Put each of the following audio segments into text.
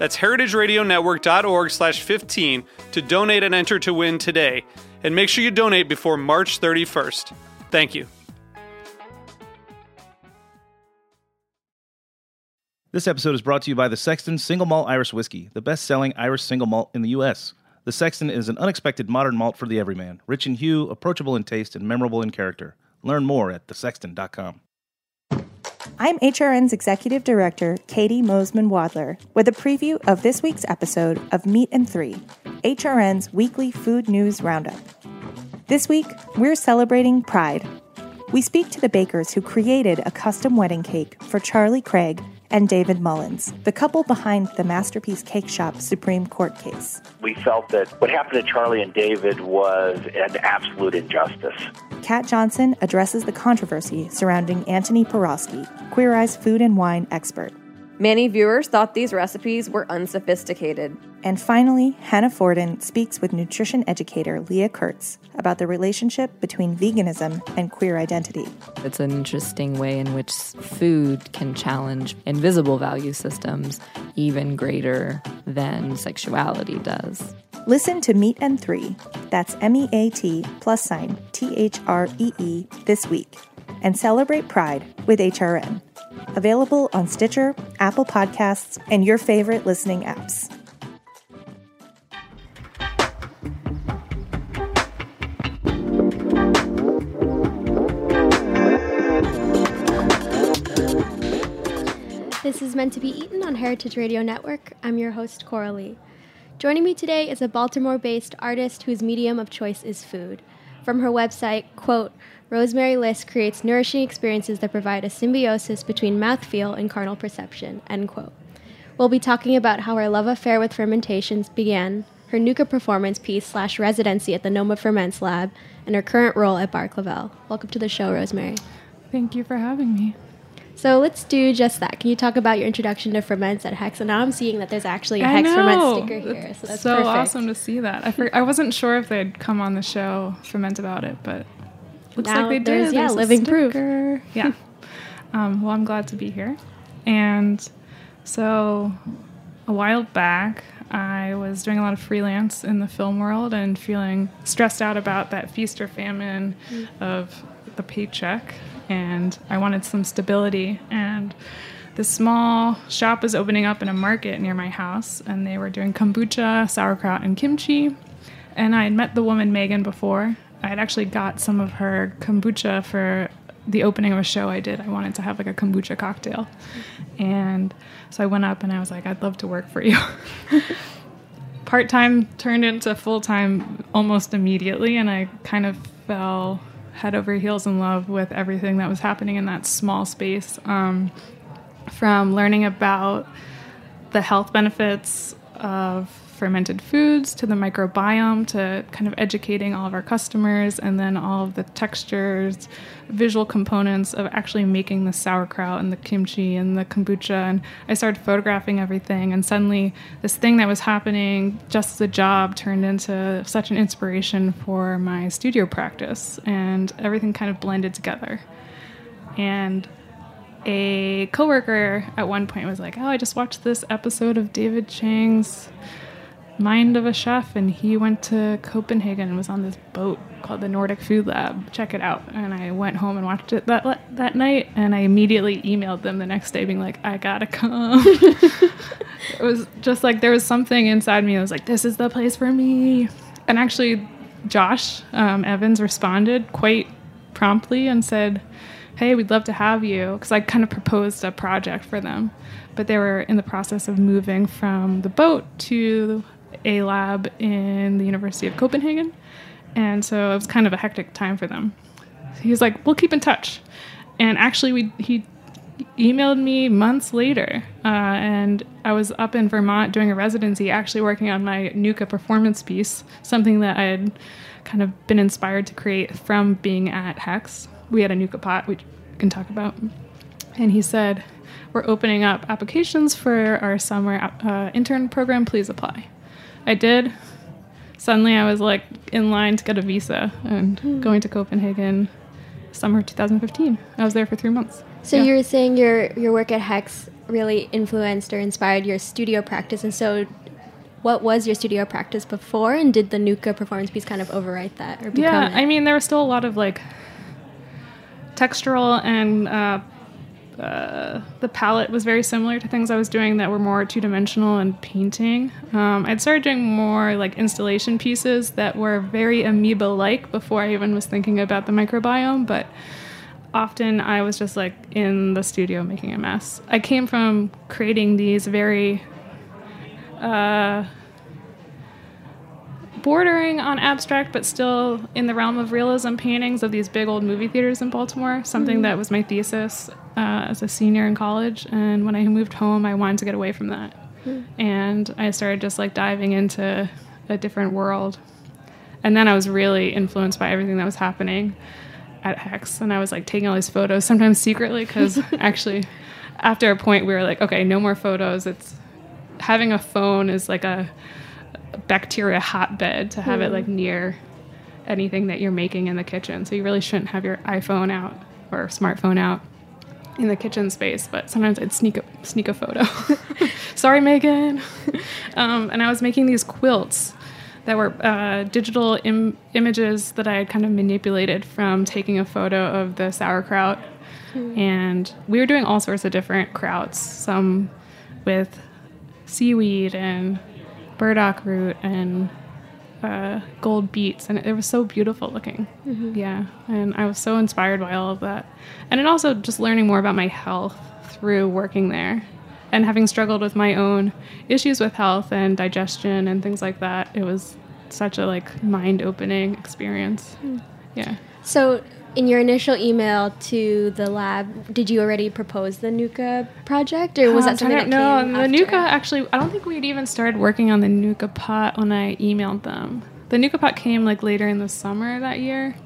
That's heritageradionetwork.org slash 15 to donate and enter to win today. And make sure you donate before March 31st. Thank you. This episode is brought to you by the Sexton Single Malt Irish Whiskey, the best selling Irish single malt in the U.S. The Sexton is an unexpected modern malt for the everyman, rich in hue, approachable in taste, and memorable in character. Learn more at thesexton.com. I'm HRN's Executive Director, Caity Moseman Wadler, with a preview of this week's episode of Meat and Three, HRN's weekly food news roundup. This week, we're celebrating Pride. We speak to the bakers who created a custom wedding cake for Charlie Craig and David Mullins, the couple behind the Masterpiece Cake Shop Supreme Court case. We felt that what happened to Charlie and David was an absolute injustice. Kat Johnson addresses the controversy surrounding Antoni Porowski, Queer Eye's food and wine expert. Many viewers thought these recipes were unsophisticated. And finally, Hannah Forden speaks with nutrition educator Leah Kurtz about the relationship between veganism and queer identity. It's an interesting way in which food can challenge invisible value systems even greater than sexuality does. Listen to Meat and Three, that's M E A T plus sign T H R E E, this week, and celebrate Pride with HRN. Available on Stitcher, Apple Podcasts, and your favorite listening apps. This is meant to be eaten on Heritage Radio Network. I'm your host, Coralie. Joining me today is a Baltimore based artist whose medium of choice is food. From her website, quote, Rosemary Liss creates nourishing experiences that provide a symbiosis between mouthfeel and carnal perception, end quote. We'll be talking about how her love affair with fermentations began, her Nuka performance piece slash residency at the Noma Ferments Lab, and her current role at Bar Clavel. Welcome to the show, Rosemary. Thank you for having me. So let's do just that. Can you talk about your introduction to ferments at Hex? And now I'm seeing that there's actually a Hex ferment sticker here. So that's so perfect. awesome to see that. I, for, I wasn't sure if they'd come on the show ferment about it, but looks Now like they did. yeah, There's living proof. Yeah. um, well, I'm glad to be here. And so a while back, I was doing a lot of freelance in the film world and feeling stressed out about that feast or famine of the paycheck. And I wanted some stability. And this small shop was opening up in a market near my house, and they were doing kombucha, sauerkraut, and kimchi. And I had met the woman Megan before. I had actually got some of her kombucha for the opening of a show I did. I wanted to have like a kombucha cocktail. And so I went up and I was like, I'd love to work for you. Part time turned into full time almost immediately, and I kind of fell head over heels in love with everything that was happening in that small space. Um, from learning about the health benefits of fermented foods to the microbiome to kind of educating all of our customers and then all of the textures, visual components of actually making the sauerkraut and the kimchi and the kombucha. And I started photographing everything, and suddenly this thing that was happening just as a job turned into such an inspiration for my studio practice, and everything kind of blended together. And a coworker at one point was like, "Oh, I just watched this episode of David Chang's Mind of a Chef, and he went to Copenhagen and was on this boat called the Nordic Food Lab. Check it out." And I went home and watched it that that night, and I immediately emailed them the next day, being like, "I gotta come." it was just like there was something inside me that was like, "This is the place for me." And actually, Josh um, Evans responded quite promptly and said, Hey, we'd love to have you. Because I kind of proposed a project for them. But they were in the process of moving from the boat to a lab in the University of Copenhagen. And so it was kind of a hectic time for them. He was like, We'll keep in touch. And actually, we, he emailed me months later, uh, and I was up in Vermont doing a residency, actually working on my Nuka performance piece, something that I had kind of been inspired to create from being at Hex. We had a Nuka pot, which we can talk about. And he said, We're opening up applications for our summer uh, intern program. Please apply. I did. Suddenly, I was like in line to get a visa and going to Copenhagen summer 2015. I was there for three months. So Yeah. you were saying your your work at Hex really influenced or inspired your studio practice, and so what was your studio practice before, and did the Nuka performance piece kind of overwrite that or become yeah it? i mean there was still a lot of like textural and uh, the palette was very similar to things i was doing that were more two-dimensional and painting. Um, i'd started doing more like installation pieces that were very amoeba-like before i even was thinking about the microbiome but often i was just like in the studio making a mess. I came from creating these very uh, bordering on abstract but still in the realm of realism paintings of these big old movie theaters in Baltimore, something that was my thesis uh, as a senior in college. And when I moved home, I wanted to get away from that. And I started just like diving into a different world. And then I was really influenced by everything that was happening at Hex. And I was like taking all these photos, sometimes secretly, because actually, after a point, we were like, okay, no more photos. It's having a phone is like a bacteria hotbed to have it like near anything that you're making in the kitchen. So you really shouldn't have your iPhone out or smartphone out in the kitchen space. But sometimes I'd sneak a sneak a photo. Sorry, Megan. um, and I was making these quilts that were uh, digital Im- images that I had kind of manipulated from taking a photo of the sauerkraut. And we were doing all sorts of different krauts, some with seaweed and burdock root and uh, gold beets, and it was so beautiful looking. Yeah, and I was so inspired by all of that, and then also just learning more about my health through working there, and having struggled with my own issues with health and digestion and things like that. It was such a like mind opening experience. Yeah. So, in your initial email to the lab, did you already propose the Nuka project, or was Um, that something that don't came know. The? Nuka actually, I don't think we'd even started working on the Nuka pot when I emailed them. The Nuka pot came like later in the summer that year.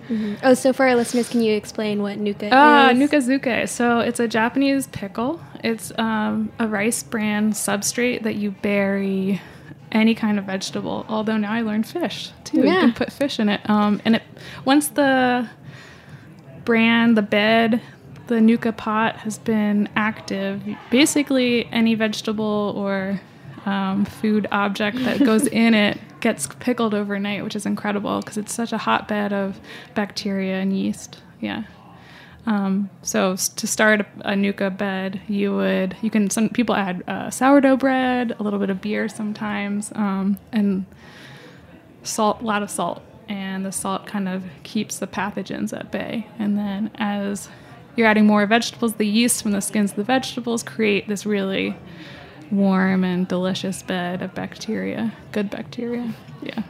Oh, so for our listeners, can you explain what Nuka Ah, is? Nuka Zuke. So it's a Japanese pickle. It's um, a rice bran substrate that you bury any kind of vegetable. Although now I learned fish too. Yeah. You can put fish in it. Um, and it once the bran, the bed, the Nuka pot has been active, basically any vegetable or um, food object that goes in it gets pickled overnight, which is incredible because it's such a hotbed of bacteria and yeast. Yeah. Um, so to start a, a Nuka bed, you would you can some people add uh, sourdough bread, a little bit of beer sometimes, um, and salt, a lot of salt, and the salt kind of keeps the pathogens at bay. And then as you're adding more vegetables, the yeast from the skins of the vegetables create this really warm and delicious bed of bacteria, good bacteria. Yeah.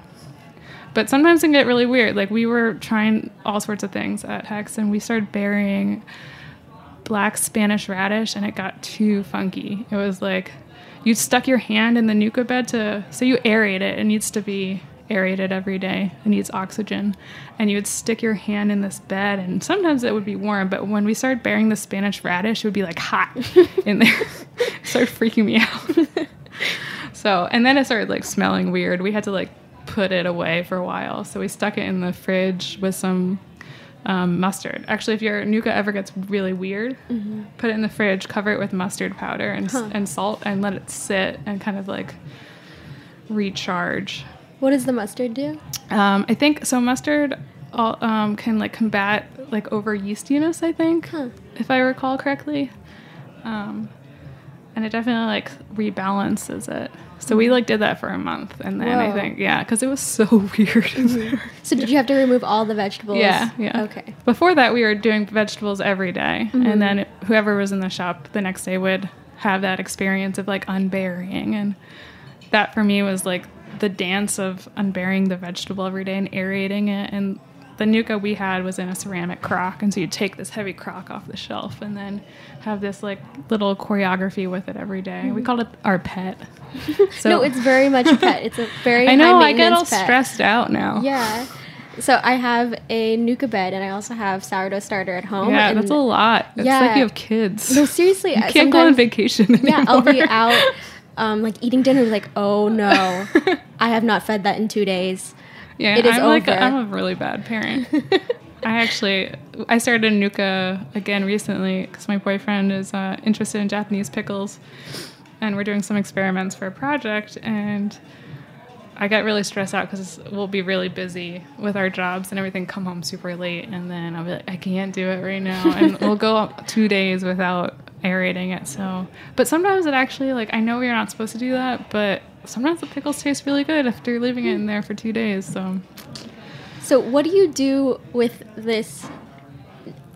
But sometimes it can get really weird. Like we were trying all sorts of things at Hex, and we started burying black Spanish radish, and it got too funky. It was like you stuck your hand in the nuka bed to so you aerate it. It needs to be aerated every day. It needs oxygen, and you would stick your hand in this bed, and sometimes it would be warm. But when we started burying the Spanish radish, it would be like hot in there. it started freaking me out. So, and then it started like smelling weird. We had to like put it away for a while. So we stuck it in the fridge with some um, mustard. Actually, if your nuka ever gets really weird, put it in the fridge, cover it with mustard powder and, s and salt, and let it sit and kind of like recharge. What does the mustard do? Um, I think so. Mustard all, um, can like combat like over yeastiness. I think, Huh. if I recall correctly. Um, and it definitely like rebalances it. So we like did that for a month, and then I think yeah, because it was so weird. there. So did you have to remove all the vegetables? Yeah, yeah. Okay. Before that, we were doing vegetables every day, Mm-hmm. and then whoever was in the shop the next day would have that experience of like unburying, and that for me was like the dance of unburying the vegetable every day and aerating it. And the nuka we had was in a ceramic crock, and so you take this heavy crock off the shelf and then have this like little choreography with it every day. We mm-hmm. called it our pet. So no, it's very much a pet. It's a very I know I get all pet. stressed out now. Yeah. So I have a Nuka bed and I also have sourdough starter at home. Yeah, that's a lot. It's Yeah. like you have kids. No, seriously. You can't go on vacation. Yeah, I'll be out, um, like eating dinner. was Like, oh no, I have not fed that in two days. Yeah, It is I'm like a, over. I'm a really bad parent. I actually I started Nuka again recently because my boyfriend is uh, interested in Japanese pickles, and we're doing some experiments for a project. And I get really stressed out because we'll be really busy with our jobs and everything. Come home super late, and then I'll be like, I can't do it right now, and we'll go two days without aerating it. So, but sometimes it actually like I know you're not supposed to do that, but sometimes the pickles taste really good after leaving it in there for two days. So. So, what do you do with this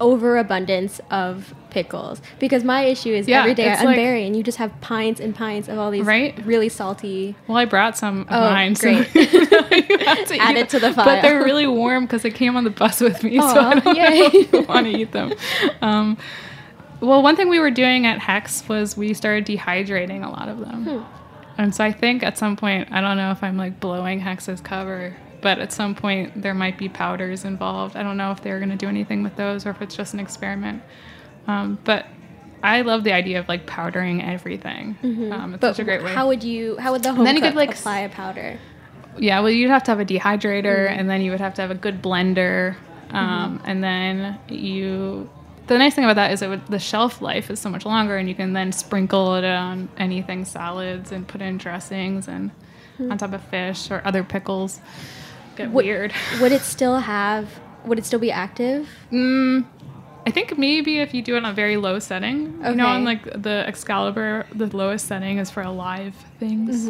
overabundance of pickles? Because my issue is Yeah, every day I it's like- and you just have pints and pints of all these Right? really salty. Well, I brought some of Oh, mine, great. so you have to Add it to the them. But they're really warm because they came on the bus with me, so Aw, I don't want to eat them. Um, well, one thing we were doing at Hex was we started dehydrating a lot of them, Hmm. and so I think at some point I don't know if I'm like blowing Hex's cover. But at some point, there might be powders involved. I don't know if they're going to do anything with those or if it's just an experiment. Um, but I love the idea of like powdering everything. Um, it's Mm-hmm. But such a great way. how would you? How would the home then you could, like, apply a powder? Yeah, well, you'd have to have a dehydrator, Mm-hmm. and then you would have to have a good blender, um, and then you. The nice thing about that is it would, the shelf life is so much longer, and you can then sprinkle it on anything salads and put in dressings and Hmm. on top of fish or other pickles. Get Would- weird. Would it still have? Would it still be active? Mm, I think maybe if you do it on a very low setting, you know, Okay. on like the Excalibur, the lowest setting is for alive things.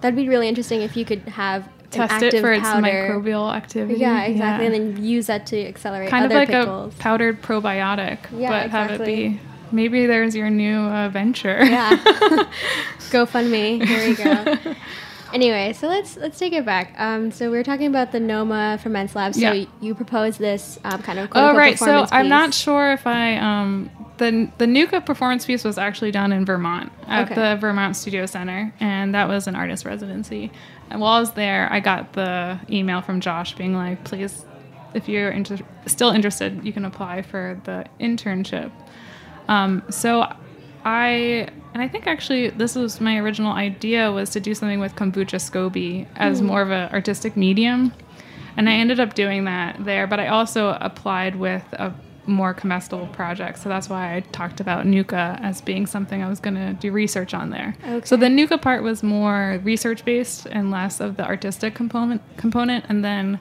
That'd be really interesting if you could have Test it for its powder. microbial activity. Yeah, exactly, Yeah. and then use that to accelerate kind of like pickles. a powdered probiotic, Yeah, but have it be maybe there's your new uh, venture. yeah. GoFundMe. Here we go. anyway, so let's let's take it back. Um, so we were talking about the Noma Ferments Lab. So Yeah. you proposed this um, kind of Oh right, so performance I'm not sure if I um the the Nuka performance piece was actually done in Vermont at Okay. the Vermont Studio Center, and that was an artist residency. And while I was there, I got the email from Josh being like, "Please, if you're inter- still interested, you can apply for the internship." Um, so I and I think actually this was my original idea was to do something with kombucha SCOBY as hmm. more of an artistic medium, and I ended up doing that there. But I also applied with a more comestible project, so that's why I talked about Nuka as being something I was going to do research on there. So the Nuka part was more research based and less of the artistic component component, and then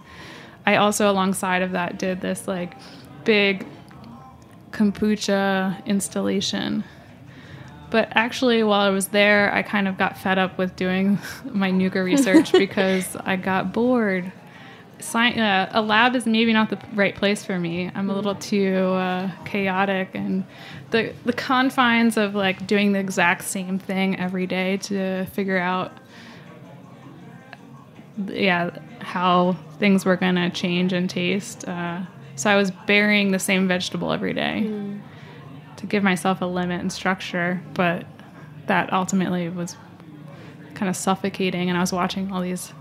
I also alongside of that did this like big kombucha installation. But actually, while I was there, I kind of got fed up with doing my Nuka research because I got bored. Sci- uh, a lab is maybe not the right place for me. I'm a little too uh, chaotic, and the the confines of like doing the exact same thing every day to figure out yeah how things were gonna change and taste. Uh, so I was burying the same vegetable every day to give myself a limit and structure, but that ultimately was kind of suffocating. And I was watching all these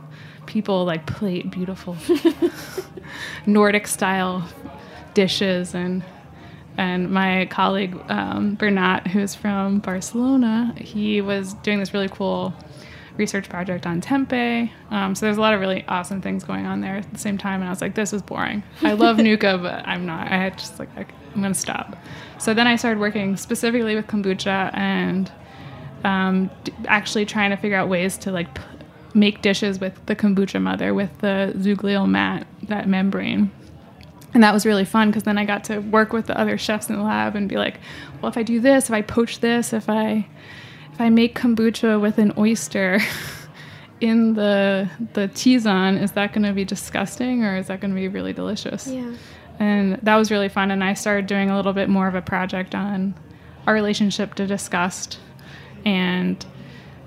people like plate beautiful Nordic style dishes and and my colleague um, Bernat, who's from Barcelona, he was doing this really cool research project on tempeh. Um, so there's a lot of really awesome things going on there at the same time. And I was like, this is boring. I love Nuka, but I'm not. I had just like, I, I'm going to stop. So then I started working specifically with kombucha and um, d- actually trying to figure out ways to like p- make dishes with the kombucha mother with the zoogleal mat, that membrane. And that was really fun because then I got to work with the other chefs in the lab and be like, well, if I do this, if I poach this, if I if I make kombucha with an oyster in the the T-zone, is that going to be disgusting or is that going to be really delicious? Yeah. And that was really fun. And I started doing a little bit more of a project on our relationship to disgust and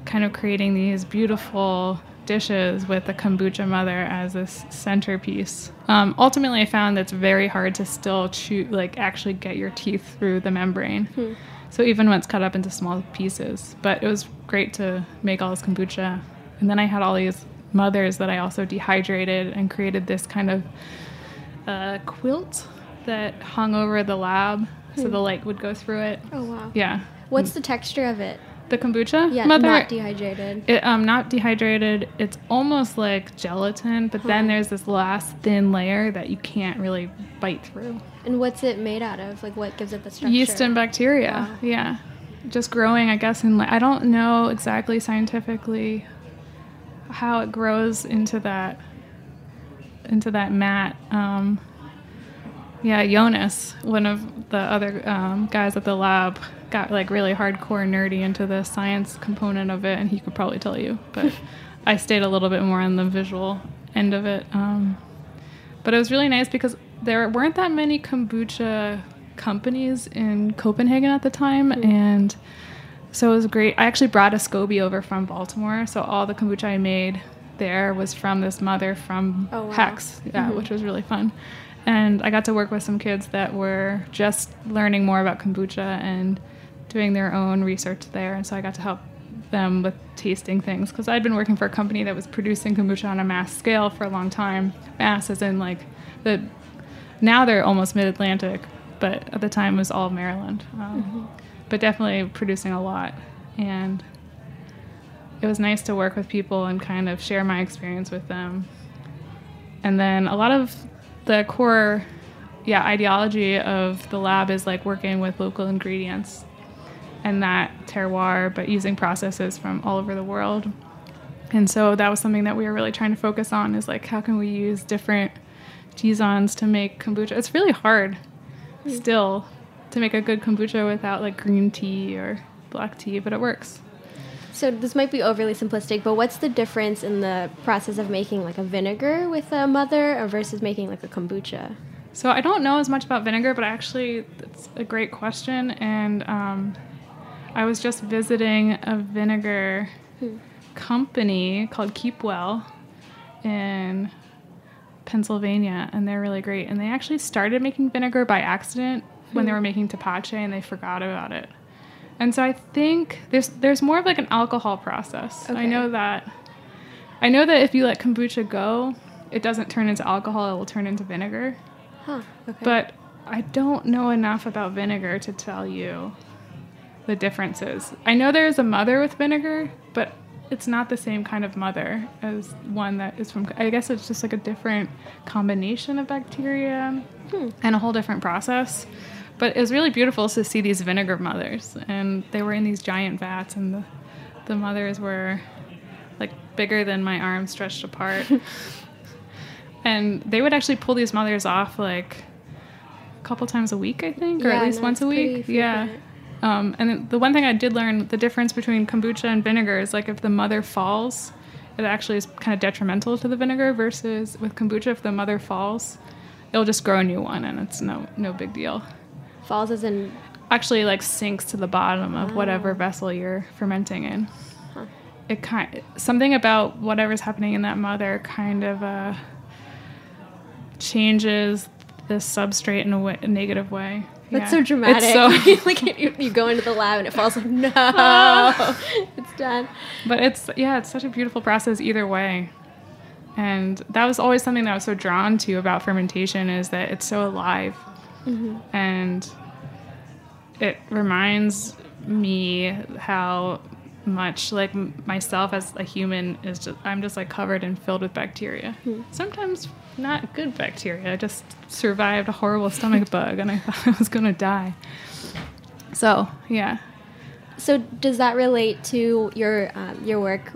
kind of creating these beautiful dishes with the kombucha mother as this centerpiece. Um, ultimately, I found that it's very hard to still chew, like actually get your teeth through the membrane. So even when it's cut up into small pieces, but it was great to make all this kombucha. And then I had all these mothers that I also dehydrated and created this kind of uh, quilt that hung over the lab, so the light would go through it. Oh wow. Yeah, What's the texture of it? The kombucha. Yeah, mother, not dehydrated. it, um, not dehydrated. It's almost like gelatin, but then there's this last thin layer that you can't really bite through. And what's it made out of? Like what gives it the structure? Yeast and bacteria. Wow. Yeah, just growing, I guess. In li- I don't know exactly scientifically how it grows into that into that mat. Um, yeah, Jonas, one of the other um, guys at the lab, got like really hardcore nerdy into the science component of it, and he could probably tell you. But I stayed a little bit more on the visual end of it. Um, but it was really nice because there weren't that many kombucha companies in Copenhagen at the time, and so it was great. I actually brought a SCOBY over from Baltimore, so all the kombucha I made there was from this mother from Oh, wow. Hex, yeah, which was really fun. And I got to work with some kids that were just learning more about kombucha and doing their own research there, and so I got to help them with tasting things because I'd been working for a company that was producing kombucha on a mass scale for a long time. Mass as in like the now they're almost mid Atlantic, but at the time it was all Maryland. Um, But definitely producing a lot, and it was nice to work with people and kind of share my experience with them. And then a lot of the core, yeah, ideology of the lab is like working with local ingredients and that terroir, but using processes from all over the world. And so that was something that we were really trying to focus on is like how can we use different tisanes to make kombucha? It's really hard still to make a good kombucha without like green tea or black tea, but it works. So this might be overly simplistic, but what's the difference in the process of making like a vinegar with a mother versus making like a kombucha? So I don't know as much about vinegar, but actually, it's a great question. And um, I was just visiting a vinegar hmm. company called Keepwell in Pennsylvania, and they're really great. And they actually started making vinegar by accident when they hmm. were making tepache, and they forgot about it. And so I think there's there's more of like an alcohol process. I know that. I know that if you let kombucha go, it doesn't turn into alcohol; it will turn into vinegar. Huh. Okay. But I don't know enough about vinegar to tell you the differences. I know there is a mother with vinegar, but it's not the same kind of mother as one that is from. I guess it's just like a different combination of bacteria and a whole different process. But it was really beautiful to see these vinegar mothers, and they were in these giant vats, and the, the mothers were like bigger than my arm stretched apart. and they would actually pull these mothers off like a couple times a week, I think, or Yeah, at least no, once a week. Yeah. frequent. Um, and the one thing I did learn the difference between kombucha and vinegar is like if the mother falls, it actually is kind of detrimental to the vinegar versus with kombucha, if the mother falls, it'll just grow a new one and it's no no big deal. Falls as in Actually, like sinks to the bottom of Oh. whatever vessel you're fermenting in. It kind something about whatever's happening in that mother kind of uh, changes the substrate in a, way, a negative way. That's Yeah. so dramatic. It's so, like you, you go into the lab and it falls like no, it's done. but it's yeah, it's such a beautiful process either way. And that was always something that I was so drawn to about fermentation is that it's so alive. Mm-hmm. And it reminds me how much like myself as a human is just I'm just like covered and filled with bacteria. Hmm. Sometimes not good bacteria. I just survived a horrible stomach bug and I thought I was going to die. So, yeah. So does that relate to your um, your work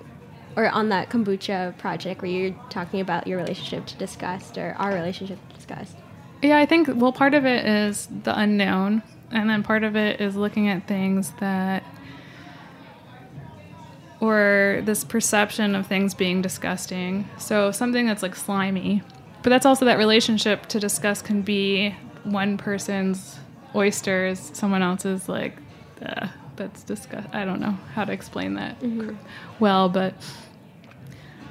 or on that kombucha project where you're talking about your relationship to disgust or our relationship to disgust? Yeah, I think well, part of it is the unknown, and then part of it is looking at things that or this perception of things being disgusting. So something that's like slimy. But that's also that relationship to discuss can be one person's oysters, someone else's like, uh, that's disgust. I don't know how to explain that cr- well, but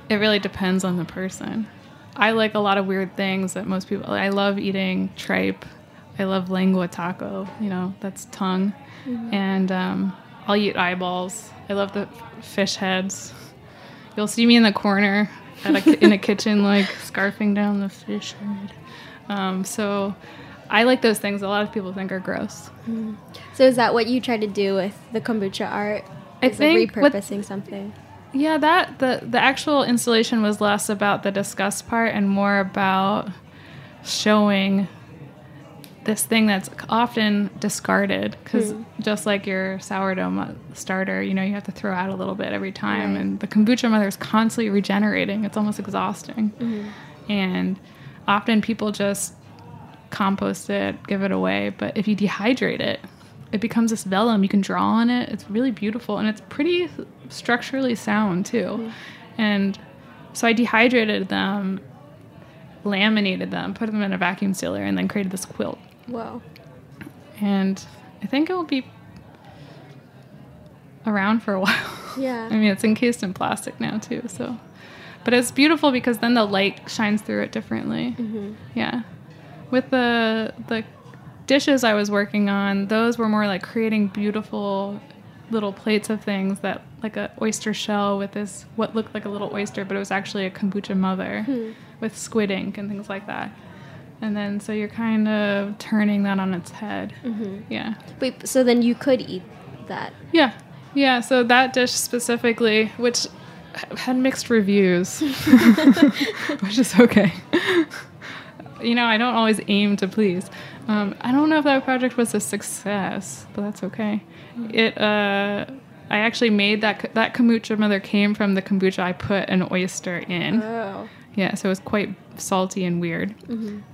it really depends on the person. I like a lot of weird things that most people. I love eating tripe. I love lengua taco. You know, that's tongue, and um, I'll eat eyeballs. I love the fish heads. You'll see me in the corner a, in a kitchen, like scarfing down the fish head. Um, so, I like those things. A lot of people think are gross. So is that what you try to do with the kombucha art? I Is, like, think what- repurposing something. Yeah, that the the actual installation was less about the disgust part and more about showing this thing that's often discarded because hmm. just like your sourdough starter, you know, you have to throw out a little bit every time, Right. and the kombucha mother is constantly regenerating. It's almost exhausting, mm-hmm. and often people just compost it, give it away. But if you dehydrate it, it becomes this vellum. You can draw on it. It's really beautiful and it's pretty structurally sound too. Mm-hmm. And so I dehydrated them, laminated them, put them in a vacuum sealer, and then created this quilt. Whoa. And I think it will be around for a while. Yeah. I mean, it's encased in plastic now too, so. But it's beautiful because then the light shines through it differently. Mm-hmm. Yeah. With the the dishes I was working on, those were more like creating beautiful little plates of things that like a oyster shell with this what looked like a little oyster, but it was actually a kombucha mother hmm. with squid ink and things like that. And then so you're kind of turning that on its head. Yeah. Wait, so then you could eat that. Yeah. Yeah, so that dish specifically, which had mixed reviews, which is okay. you know, I don't always aim to please. Um, I don't know if that project was a success, but that's okay. It, uh, I actually made that that kombucha mother came from the kombucha I put an oyster in. Oh. Yeah, so it was quite salty and weird.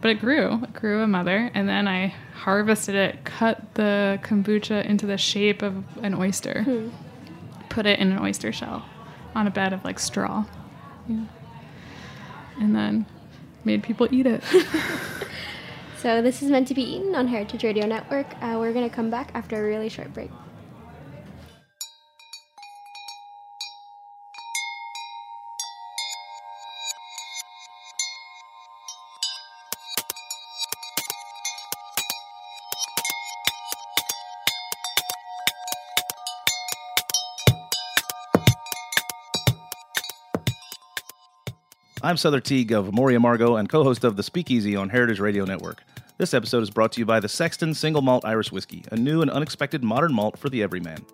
But it grew. It grew a mother, and then I harvested it, cut the kombucha into the shape of an oyster, put it in an oyster shell on a bed of like straw. Yeah. And then made people eat it. So this is meant to be eaten on Heritage Radio Network. Uh, we're gonna come back after a really short break. I'm Souther Teague of Amor y Amargo and co host of The Speakeasy on Heritage Radio Network. This episode is brought to you by the Sexton Single Malt Irish Whiskey, a new and unexpected modern malt for the everyman.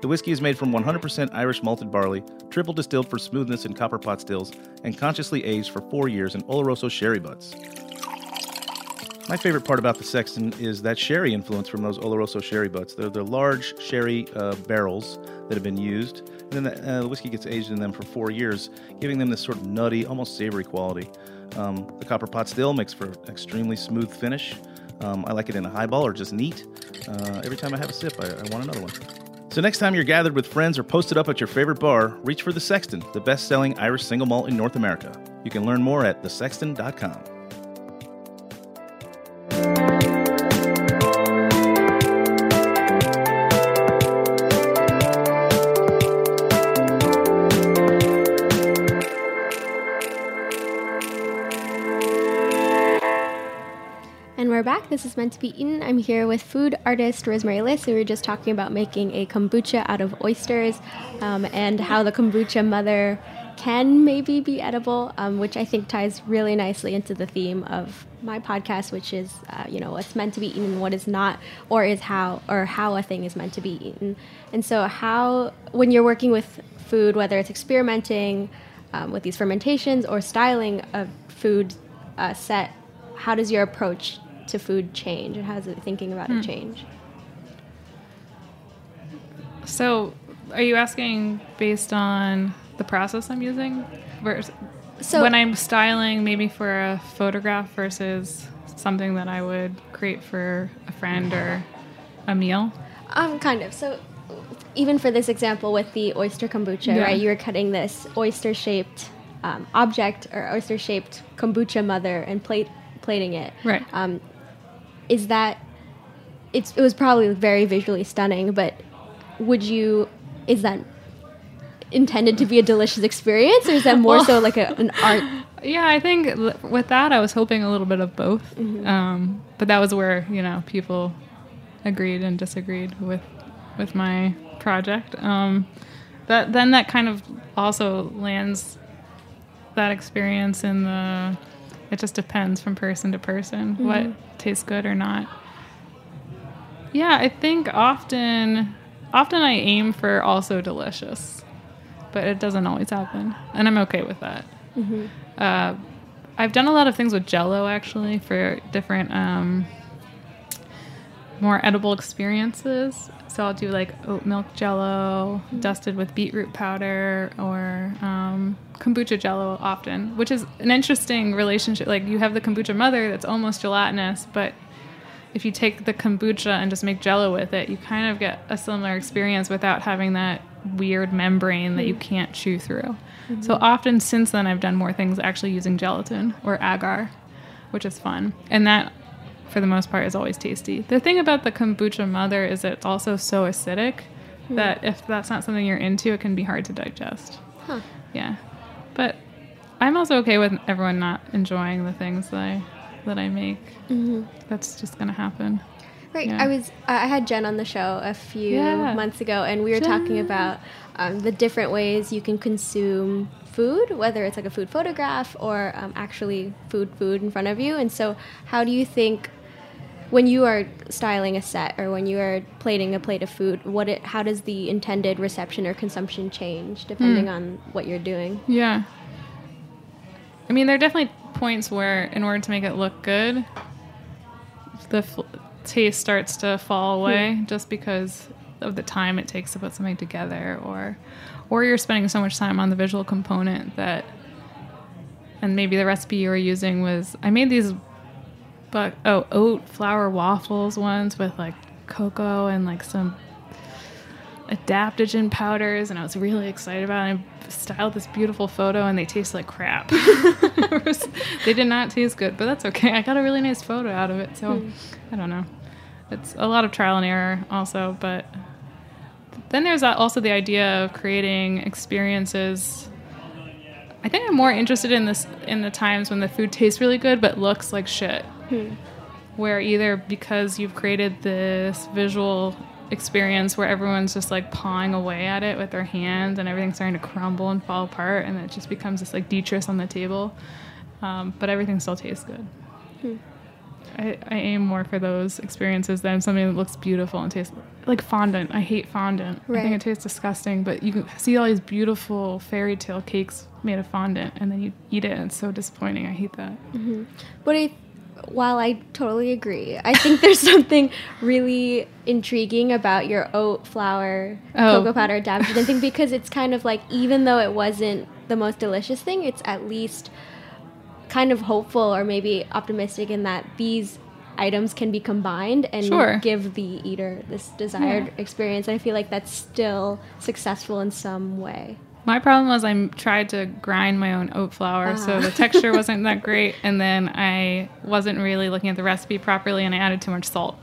The whiskey is made from 100% Irish malted barley, triple distilled for smoothness in copper pot stills, and consciously aged for four years in Oloroso sherry butts. My favorite part about the Sexton is that sherry influence from those Oloroso sherry butts. They're the large sherry uh, barrels that have been used, and then the, uh, the whiskey gets aged in them for four years, giving them this sort of nutty, almost savory quality. Um, the copper pot still makes for an extremely smooth finish. Um, I like it in a highball or just neat. Uh, every time I have a sip, I, I want another one. So next time you're gathered with friends or posted up at your favorite bar, reach for the Sexton, the best-selling Irish single malt in North America. You can learn more at thesexton.com. This is meant to be eaten. I'm here with food artist Rosemary Liss. We were just talking about making a kombucha out of oysters um, and how the kombucha mother can maybe be edible, um, which I think ties really nicely into the theme of my podcast, which is uh, you know what's meant to be eaten, what is not, or is how or how a thing is meant to be eaten. And so, how when you're working with food, whether it's experimenting um, with these fermentations or styling a food uh, set, how does your approach to food change and how does it thinking about it change? So, are you asking based on the process I'm using? Versus So when I'm styling, maybe for a photograph versus something that I would create for a friend or a meal? Um, kind of. So, even for this example with the oyster kombucha, Yeah. right? You were cutting this oyster-shaped um, object or oyster-shaped kombucha mother and plate plating it. Right. Um, is that it's it was probably very visually stunning, but would you is that intended to be a delicious experience or is that more so like a, an art Yeah, I think l- with that, I was hoping a little bit of both. Um, but that was where you know people agreed and disagreed with with my project. Um, that then that kind of also lands that experience in the. It just depends from person to person what tastes good or not. Yeah, I think often, often I aim for also delicious, but it doesn't always happen, and I'm okay with that. Uh, I've done a lot of things with Jello actually for different, um, more edible experiences. So I'll do like oat milk Jello dusted with beetroot powder or um, kombucha Jello often, which is an interesting relationship. Like you have the kombucha mother that's almost gelatinous, but if you take the kombucha and just make jello with it, you kind of get a similar experience without having that weird membrane that you can't chew through. So often since then, I've done more things actually using gelatin or agar, which is fun. And that, for the most part, is always tasty. The thing about the kombucha mother is it's also so acidic that if that's not something you're into, it can be hard to digest. Huh. Yeah. But I'm also okay with everyone not enjoying the things that I that I make. That's just gonna happen. Right. Yeah. I was I had Jen on the show a few Yeah. months ago, and we were talking about um, the different ways you can consume food, whether it's like a food photograph or um, actually food food in front of you. And so, how do you think when you are styling a set or when you are plating a plate of food, what it how does the intended reception or consumption change depending Hmm. on what you're doing? Yeah. I mean, there are definitely points where, in order to make it look good, the f- taste starts to fall away just because of the time it takes to put something together, or, or you're spending so much time on the visual component that, and maybe the recipe you were using was I made these, but oh oat flour waffles ones with like cocoa and like some adaptogen powders and I was really excited about it. I styled this beautiful photo and they taste like crap. They did not taste good, but that's okay. I got a really nice photo out of it. So hmm. I don't know. It's a lot of trial and error also, but then there's also the idea of creating experiences. I think I'm more interested in this in the times when the food tastes really good but looks like shit Hmm. where either because you've created this visual experience where everyone's just like pawing away at it with their hands and everything's starting to crumble and fall apart and it just becomes this like detritus on the table um, but everything still tastes good. I, I aim more for those experiences than something that looks beautiful and tastes like fondant. I hate fondant. I think it tastes disgusting but you can see all these beautiful fairy tale cakes made of fondant and then you eat it and it's so disappointing. I hate that. But I, while I totally agree, I think there's something really intriguing about your oat flour Oh. cocoa powder adaptogen thing because it's kind of like even though it wasn't the most delicious thing, it's at least kind of hopeful or maybe optimistic in that these items can be combined and Sure. give the eater this desired Yeah. experience. And I feel like that's still successful in some way. My problem was I tried to grind my own oat flour, so Ah. the texture wasn't that great, and then I wasn't really looking at the recipe properly, and I added too much salt.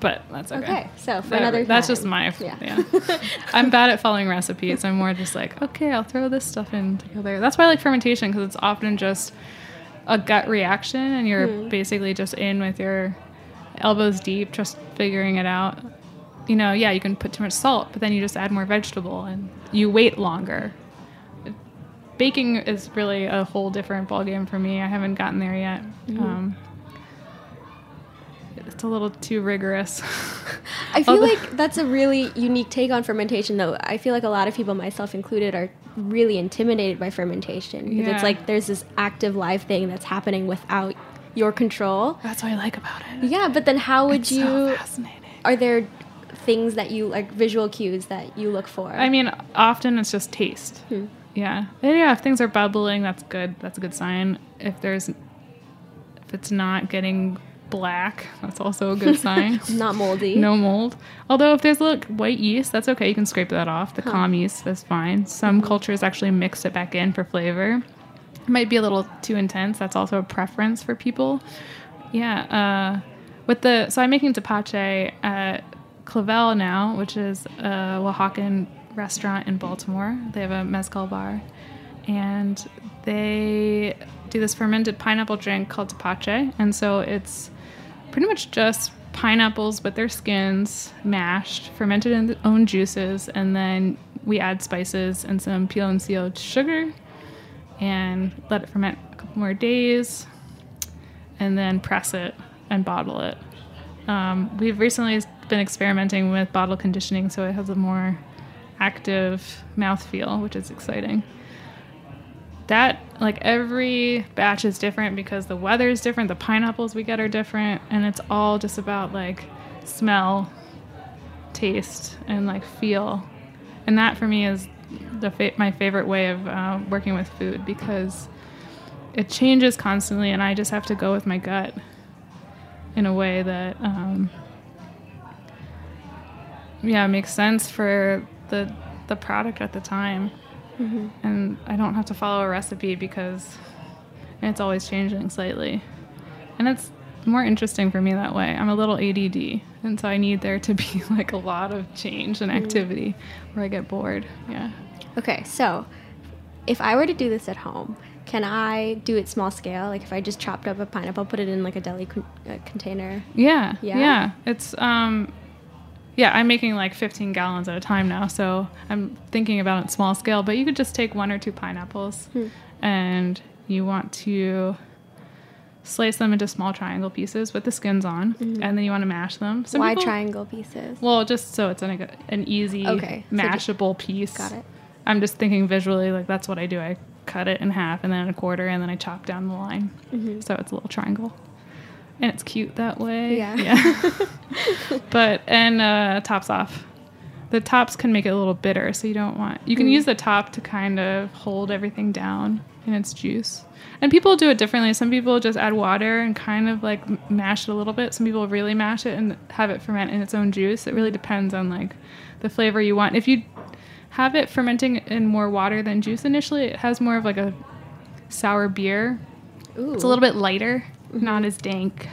But that's okay. Okay, so for That- another that's just my Yeah. yeah. I'm bad at following recipes. I'm more just like, okay, I'll throw this stuff in together. That's why I like fermentation because it's often just a gut reaction, and you're Hmm. basically just in with your elbows deep, just figuring it out. You know, yeah, you can put too much salt, but then you just add more vegetable, and you wait longer. Baking is really a whole different ballgame for me. I haven't gotten there yet. Um, it's a little too rigorous. I feel Although- like that's a really unique take on fermentation, though. I feel like a lot of people, myself included, are really intimidated by fermentation because Yeah. it's like there's this active live thing that's happening without your control. That's what I like about it. Yeah, but then how would It's you? so fascinating. are there things that you like visual cues that you look for? I mean, often it's just taste. Hmm. Yeah, and yeah. If things are bubbling, that's good. That's a good sign. If there's, if it's not getting black. That's also a good sign. Not moldy. no mold. Although if there's little white yeast, that's okay. You can scrape that off. The kahm yeast is fine. Some cultures actually mix it back in for flavor. It might be a little too intense. That's also a preference for people. Yeah. Uh, with the so I'm making tepache at Clavel now, which is a Oaxacan restaurant in Baltimore. They have a mezcal bar, and they do this fermented pineapple drink called tepache. And so it's pretty much just pineapples with their skins mashed, fermented in their own juices, and then we add spices and some peel and piloncillo sugar and let it ferment a couple more days and then press it and bottle it. Um, we've recently been experimenting with bottle conditioning so it has a more active mouthfeel, which is exciting. That, like every batch is different because the weather is different, the pineapples we get are different, and it's all just about like smell, taste, and like feel. And that for me is the fa- my favorite way of uh, working with food because it changes constantly, and I just have to go with my gut in a way that, um, yeah, makes sense for the the product at the time. And I don't have to follow a recipe because it's always changing slightly, and it's more interesting for me that way. I'm a little ADD, and so I need there to be like a lot of change and activity, where I get bored. Yeah. Okay, so if I were to do this at home, can I do it small scale? Like if I just chopped up a pineapple, put it in like a deli con- uh, container. Yeah, Yeah? yeah. It's um, yeah. I'm making like 15 gallons at a time now, so I'm thinking about it small scale. But you could just take one or two pineapples, Hmm. and you want to slice them into small triangle pieces with the skins on, and then you want to mash them. Some Why people- triangle pieces? Well, just so it's an, an easy Okay, so mashable piece. Got it. I'm just thinking visually, like that's what I do. I cut it in half and then a quarter, and then I chop down the line, so it's a little triangle, and it's cute that way. Yeah. yeah. but and uh, tops off. The tops can make it a little bitter, so you don't want. You can use the top to kind of hold everything down in its juice. And people do it differently. Some people just add water and kind of like mash it a little bit. Some people really mash it and have it ferment in its own juice. It really depends on like the flavor you want. If you have it fermenting in more water than juice initially, it has more of like a sour beer. Ooh. It's a little bit lighter, not as dank.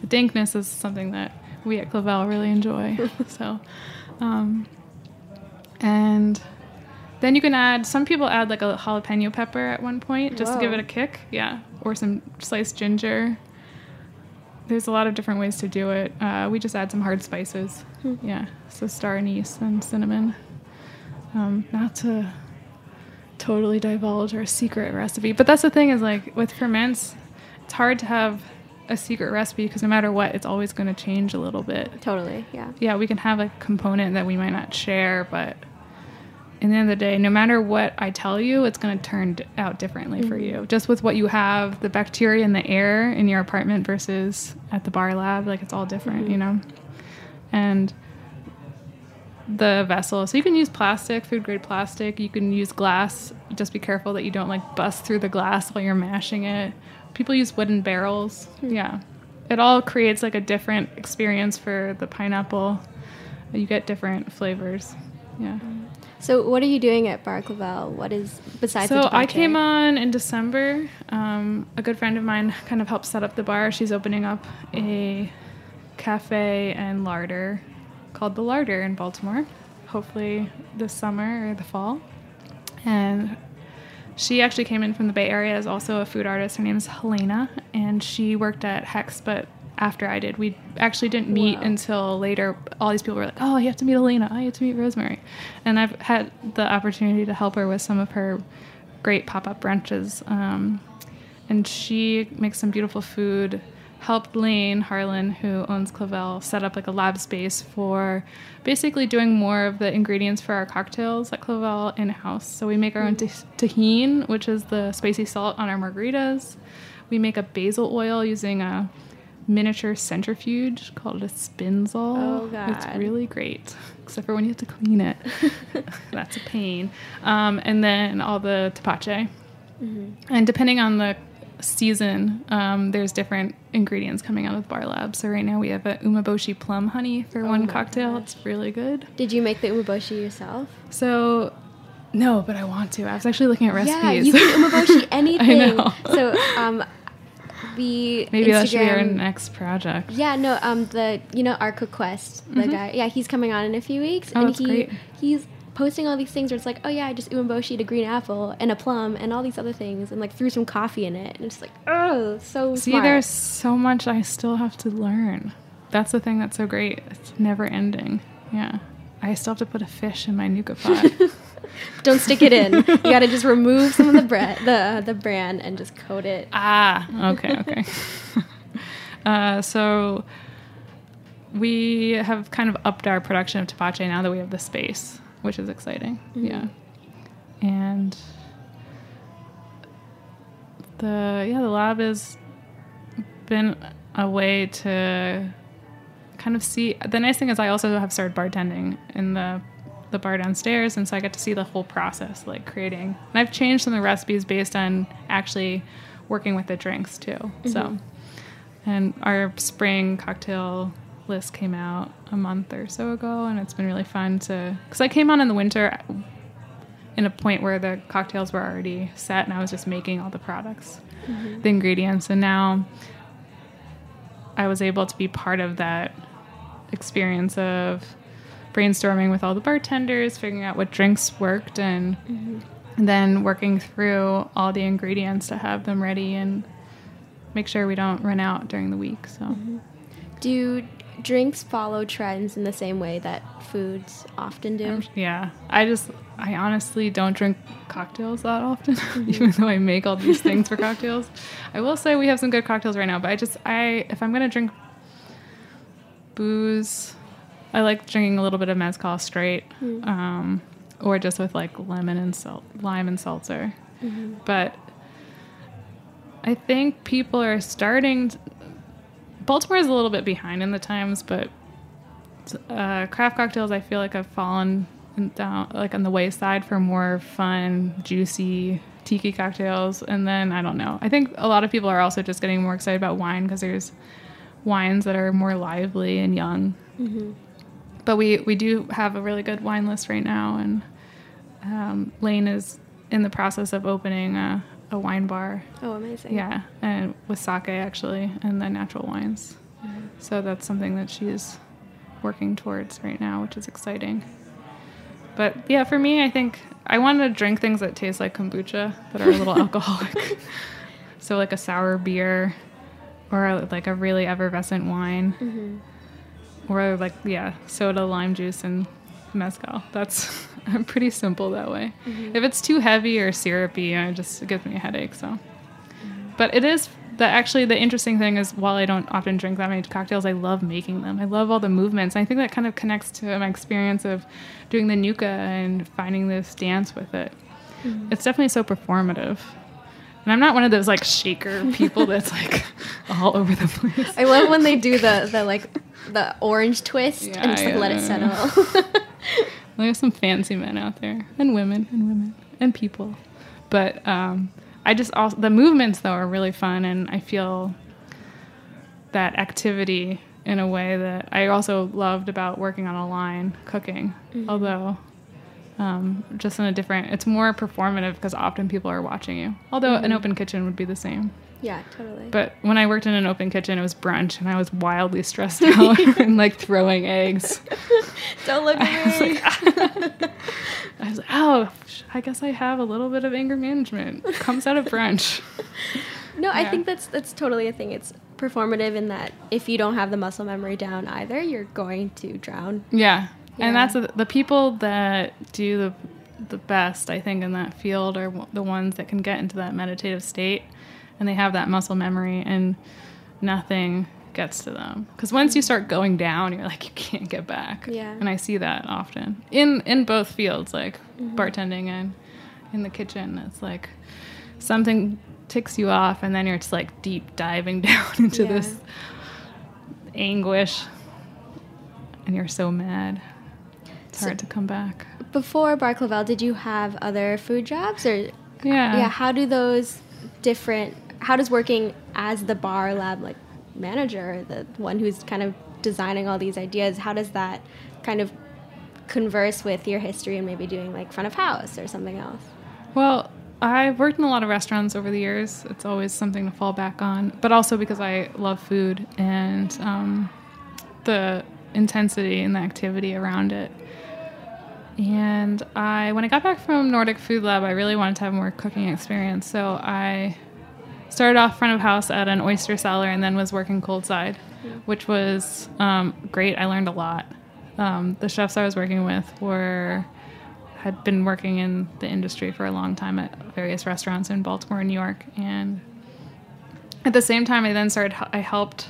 The dankness is something that we at Clavel really enjoy. so, um, and then you can add. Some people add like a jalapeno pepper at one point just to give it a kick. Yeah, or some sliced ginger. There's a lot of different ways to do it. Uh, we just add some hard spices. Yeah, so star anise and cinnamon. Um, not to totally divulge our secret recipe, but that's the thing is like with ferments, it's hard to have a secret recipe because no matter what, it's always going to change a little bit. Totally, yeah. Yeah, we can have a component that we might not share, but in the end of the day, no matter what I tell you, it's going to turn out differently for mm-hmm. you. Just with what you have, the bacteria in the air in your apartment versus at the bar lab, like it's all different, you mm-hmm. know? And the vessel. So you can use plastic, food grade plastic. You can use glass. Just be careful that you don't like bust through the glass while you're mashing it. People use wooden barrels. Yeah. It all creates like a different experience for the pineapple. You get different flavors. Yeah. So what are you doing at Bar Clavel? What is besides the So I came on in December. Um, a good friend of mine kind of helped set up the bar. She's opening up a cafe and larder called the Larder in Baltimore. Hopefully this summer or the fall. And she actually came in from the Bay Area as also a food artist. Her name is Helena, and she worked at Hex, but after I did, we actually didn't meet Wow. until later. All these people were like, "Oh, you have to meet Helena. Oh, you have to meet Rosemary," and I've had the opportunity to help her with some of her great pop-up brunches. Um, and she makes some beautiful food. Helped Lane Harlan, who owns Clavel, set up like a lab space for basically doing more of the ingredients for our cocktails at Clavel in house. So we make our own tah- Tajín, which is the spicy salt on our margaritas. We make a basil oil using a miniature centrifuge called a spinzall. Oh, god, It's really great, except for when you have to clean it. That's a pain. Um, and then all the tepache. And depending on the season, um, there's different ingredients coming out of Bar Lab. So right now we have a umeboshi plum honey for one cocktail. It's really good. Did you make the umeboshi yourself? So no, but I want to. I was actually looking at recipes. Yeah, you can umeboshi anything. know. So um, the Maybe that should be our next project. Yeah, no, um, the you know Arco Quest, the guy. Yeah, he's coming on in a few weeks, Mm-hmm. Oh, and he great. he's posting all these things where it's like, oh yeah, I just umeboshi a green apple and a plum and all these other things, and like threw some coffee in it, and it's like, oh, so See, smart. there's so much I still have to learn. That's the thing that's so great. It's never ending. Yeah. I still have to put a fish in my nuka pot. Don't stick it in. you got to just remove some of the bread, the the bran, and just coat it. ah, okay, okay. uh, so we have kind of upped our production of tepache now that we have the space, which is exciting. Mm-hmm. Yeah. And the yeah, the lab has been a way to kind of see the nice thing is I also have started bartending in the the bar downstairs and so I get to see the whole process like creating and I've changed some of the recipes based on actually working with the drinks too so mm-hmm. and our spring cocktail list came out a month or so ago and it's been really fun to because I came on in the winter in a point where the cocktails were already set and I was just making all the products mm-hmm. the ingredients and now I was able to be part of that experience of brainstorming with all the bartenders, figuring out what drinks worked, and, and then working through all the ingredients to have them ready and make sure we don't run out during the week. So, mm-hmm. Do drinks follow trends in the same way that foods often do? yeah, I just, I honestly don't drink cocktails that often, mm-hmm. even though I make all these things for cocktails. I will say we have some good cocktails right now, but I just, I, if I'm going to drink booze. I like drinking a little bit of mezcal straight, mm. um, or just with like lemon and salt, lime and seltzer. Mm-hmm. But I think people are starting. Baltimore is a little bit behind in the times, but uh, craft cocktails I feel like have fallen down like on the wayside for more fun, juicy tiki cocktails. And then I don't know. I think a lot of people are also just getting more excited about wine because there's wines that are more lively and young. But we we do have a really good wine list right now, and um, Lane is in the process of opening a, a wine bar. Oh, amazing. Yeah, and with sake actually, and then natural wines. Mm-hmm. So that's something that she's working towards right now, which is exciting. But yeah, for me, I think I want to drink things that taste like kombucha that are a little alcoholic. So like a sour beer, or like a really effervescent wine, mm-hmm. or like yeah, soda, lime juice, and mezcal. That's I'm pretty simple that way. Mm-hmm. If it's too heavy or syrupy, it just gives me a headache. So, but it is the actually the interesting thing is while I don't often drink that many cocktails, I love making them. I love all the movements. I think that kind of connects to my experience of doing the nuka and finding this dance with it. Mm-hmm. It's definitely so performative. And I'm not one of those like shaker people that's like all over the place. I love when they do the the like the orange twist Yeah, and just like yeah, let it settle. There's some fancy men out there, and women, and women, and people. But um, I just also the movements though are really fun, and I feel that activity in a way that I also loved about working on a line cooking. Although, um, just in a different, it's more performative because often people are watching you. Although an open kitchen would be the same. Yeah, totally. But when I worked in an open kitchen, it was brunch, and I was wildly stressed out and like throwing eggs. Don't look I was at me. like, I was like, oh, I guess I have a little bit of anger management. It comes out of brunch. no, I think that's that's totally a thing. It's performative in that if you don't have the muscle memory down either, you're going to drown. Yeah. Yeah. And that's the, the people that do the the best, I think, in that field are the ones that can get into that meditative state and they have that muscle memory and nothing gets to them. Because once you mm. start going down, you're like, you can't get back. Yeah. And I see that often in, in both fields, like mm-hmm. bartending and in the kitchen. It's like something ticks you off and then you're just like deep diving down into Yeah. this anguish and you're so mad. It's So- hard to come back. Before Bar Clavel, did you have other food jobs or Yeah. yeah? How do those different how does working as the bar lab like manager, the one who's kind of designing all these ideas, how does that kind of converse with your history and maybe doing like front of house or something else? Well, I've worked in a lot of restaurants over the years. It's always something to fall back on, but also because I love food and um, the intensity and the activity around it. And I, when I got back from Nordic Food Lab, I really wanted to have more cooking experience. So I started off front of house at an oyster cellar and then was working cold side, which was um, great. I learned a lot. Um, the chefs I was working with were had been working in the industry for a long time at various restaurants in Baltimore and New York, and at the same time, I then started. I helped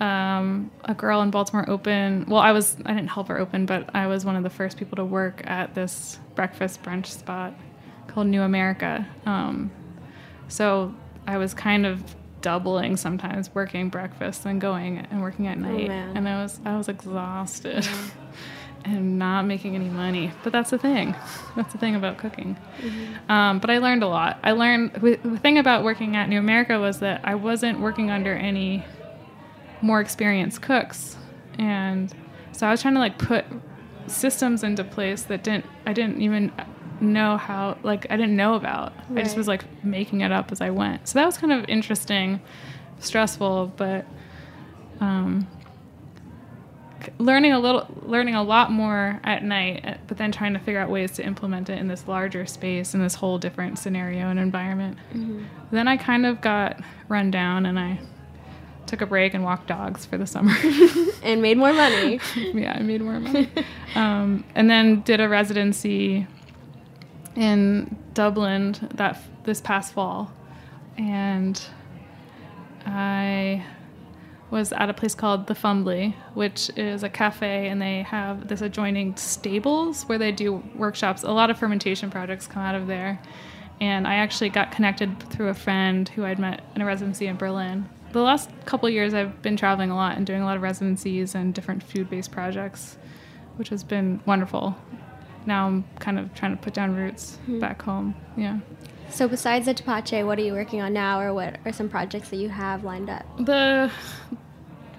um, a girl in Baltimore open. Well, I was I didn't help her open, but I was one of the first people to work at this breakfast brunch spot called New America. Um, so I was kind of doubling sometimes, working breakfast and going and working at night, man. and I was I was exhausted. And not making any money, but that's the thing. That's the thing about cooking. Um, but I learned a lot. I learned the thing about working at New America was that I wasn't working under any more experienced cooks and so i was trying to like put systems into place that didn't i didn't even know how like i didn't know about i just was like making it up as i went so that was kind of interesting stressful but um learning a little learning a lot more at night uh, but then trying to figure out ways to implement it in this larger space in this whole different scenario and environment then i kind of got run down and i took a break and walked dogs for the summer. And made more money. yeah, I made more money. um, and then did a residency in Dublin that this past fall, and I was at a place called the Fumbally, which is a cafe, and they have this adjoining stables where they do workshops. A lot of fermentation projects come out of there. And I actually got connected through a friend who I'd met in a residency in Berlin. The last couple years, I've been traveling a lot and doing a lot of residencies and different food based projects, which has been wonderful. Now I'm kind of trying to put down roots back home. Yeah. so besides the Tepache, what are you working on now or what are some projects that you have lined up? the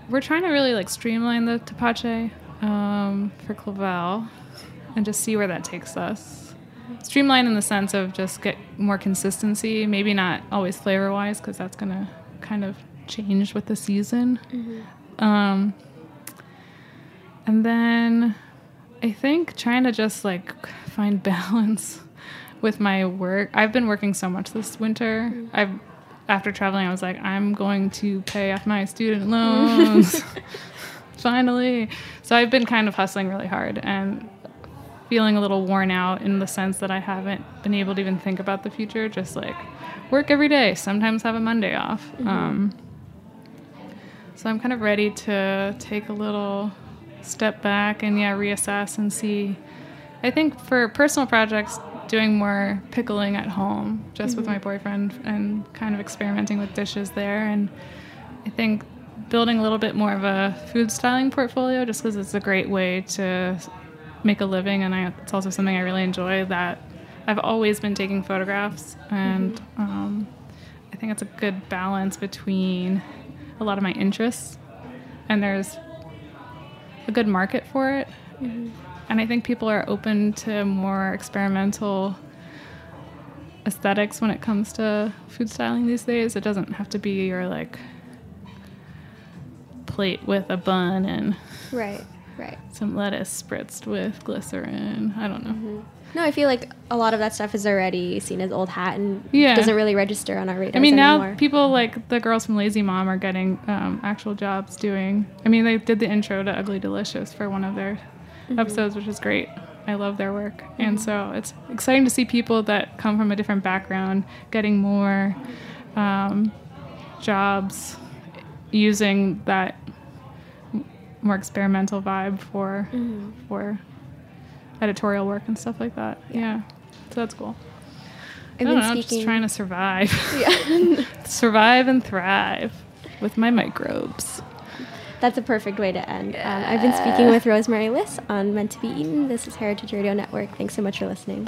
we're trying to really like streamline the tepache um, for Clavel and just see where that takes us. Streamline in the sense of just get more consistency, maybe not always flavor wise, because that's gonna kind of change with the season. Um, and then I think trying to just like find balance with my work. I've been working so much this winter. I've after traveling, I was like, I'm going to pay off my student loans. Finally. So I've been kind of hustling really hard and feeling a little worn out in the sense that I haven't been able to even think about the future. Just like work every day, sometimes have a Monday off. Um, so I'm kind of ready to take a little step back and yeah, reassess and see. I think for personal projects, doing more pickling at home just with my boyfriend and kind of experimenting with dishes there. And I think building a little bit more of a food styling portfolio just because it's a great way to make a living. And I, it's also something I really enjoy that I've always been taking photographs. And um, I think it's a good balance between a lot of my interests and there's a good market for it. Mm-hmm. And I think people are open to more experimental aesthetics when it comes to food styling these days. It doesn't have to be your like plate with a bun and Right, right. some lettuce spritzed with glycerin. I don't know. Mm-hmm. No, I feel like a lot of that stuff is already seen as old hat and Yeah. doesn't really register on our radar. I mean, anymore. now people like the girls from Lazy Mom are getting um, actual jobs doing. I mean, they did the intro to Ugly Delicious for one of their episodes, which is great. I love their work, and so it's exciting to see people that come from a different background getting more um, jobs using that more experimental vibe for for editorial work and stuff like that. Yeah, so that's cool. I I've don't know, just trying to survive. yeah. survive and thrive with my microbes. That's a perfect way to end. Um, I've been speaking with Rosemary Liss on Meant to Be Eaten. This is Heritage Radio Network. Thanks so much for listening.